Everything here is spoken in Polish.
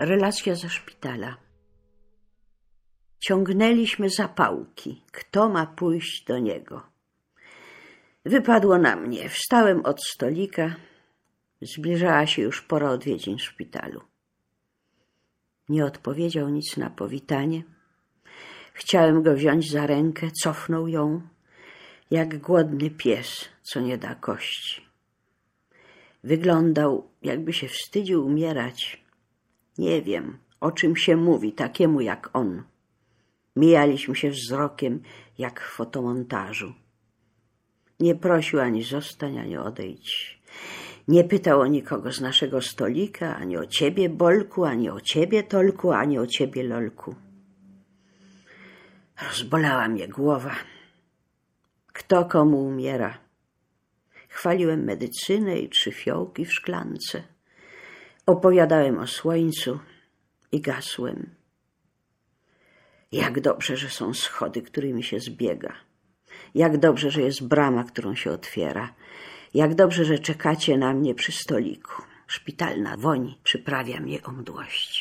Relacja ze szpitala. Ciągnęliśmy zapałki. Kto ma pójść do niego? Wypadło na mnie. Wstałem od stolika. Zbliżała się już pora odwiedzin szpitalu. Nie odpowiedział nic na powitanie. Chciałem go wziąć za rękę, cofnął ją, jak głodny pies, co nie da kości. Wyglądał, jakby się wstydził umierać. Nie wiem, o czym się mówi takiemu jak on. Mijaliśmy się wzrokiem, jak w fotomontażu. Nie prosił ani zostań, ani odejdź. Nie pytał o nikogo z naszego stolika, ani o ciebie, Bolku, ani o ciebie, Tolku, ani o ciebie, Lolku. Rozbolała mnie głowa. Kto komu umiera? Chwaliłem medycynę i trzy fiołki w szklance. Opowiadałem o słońcu i gasłem. Jak dobrze, że są schody, którymi się zbiega. Jak dobrze, że jest brama, którą się otwiera. Jak dobrze, że czekacie na mnie przy stoliku. Szpitalna woń przyprawia mnie o mdłości.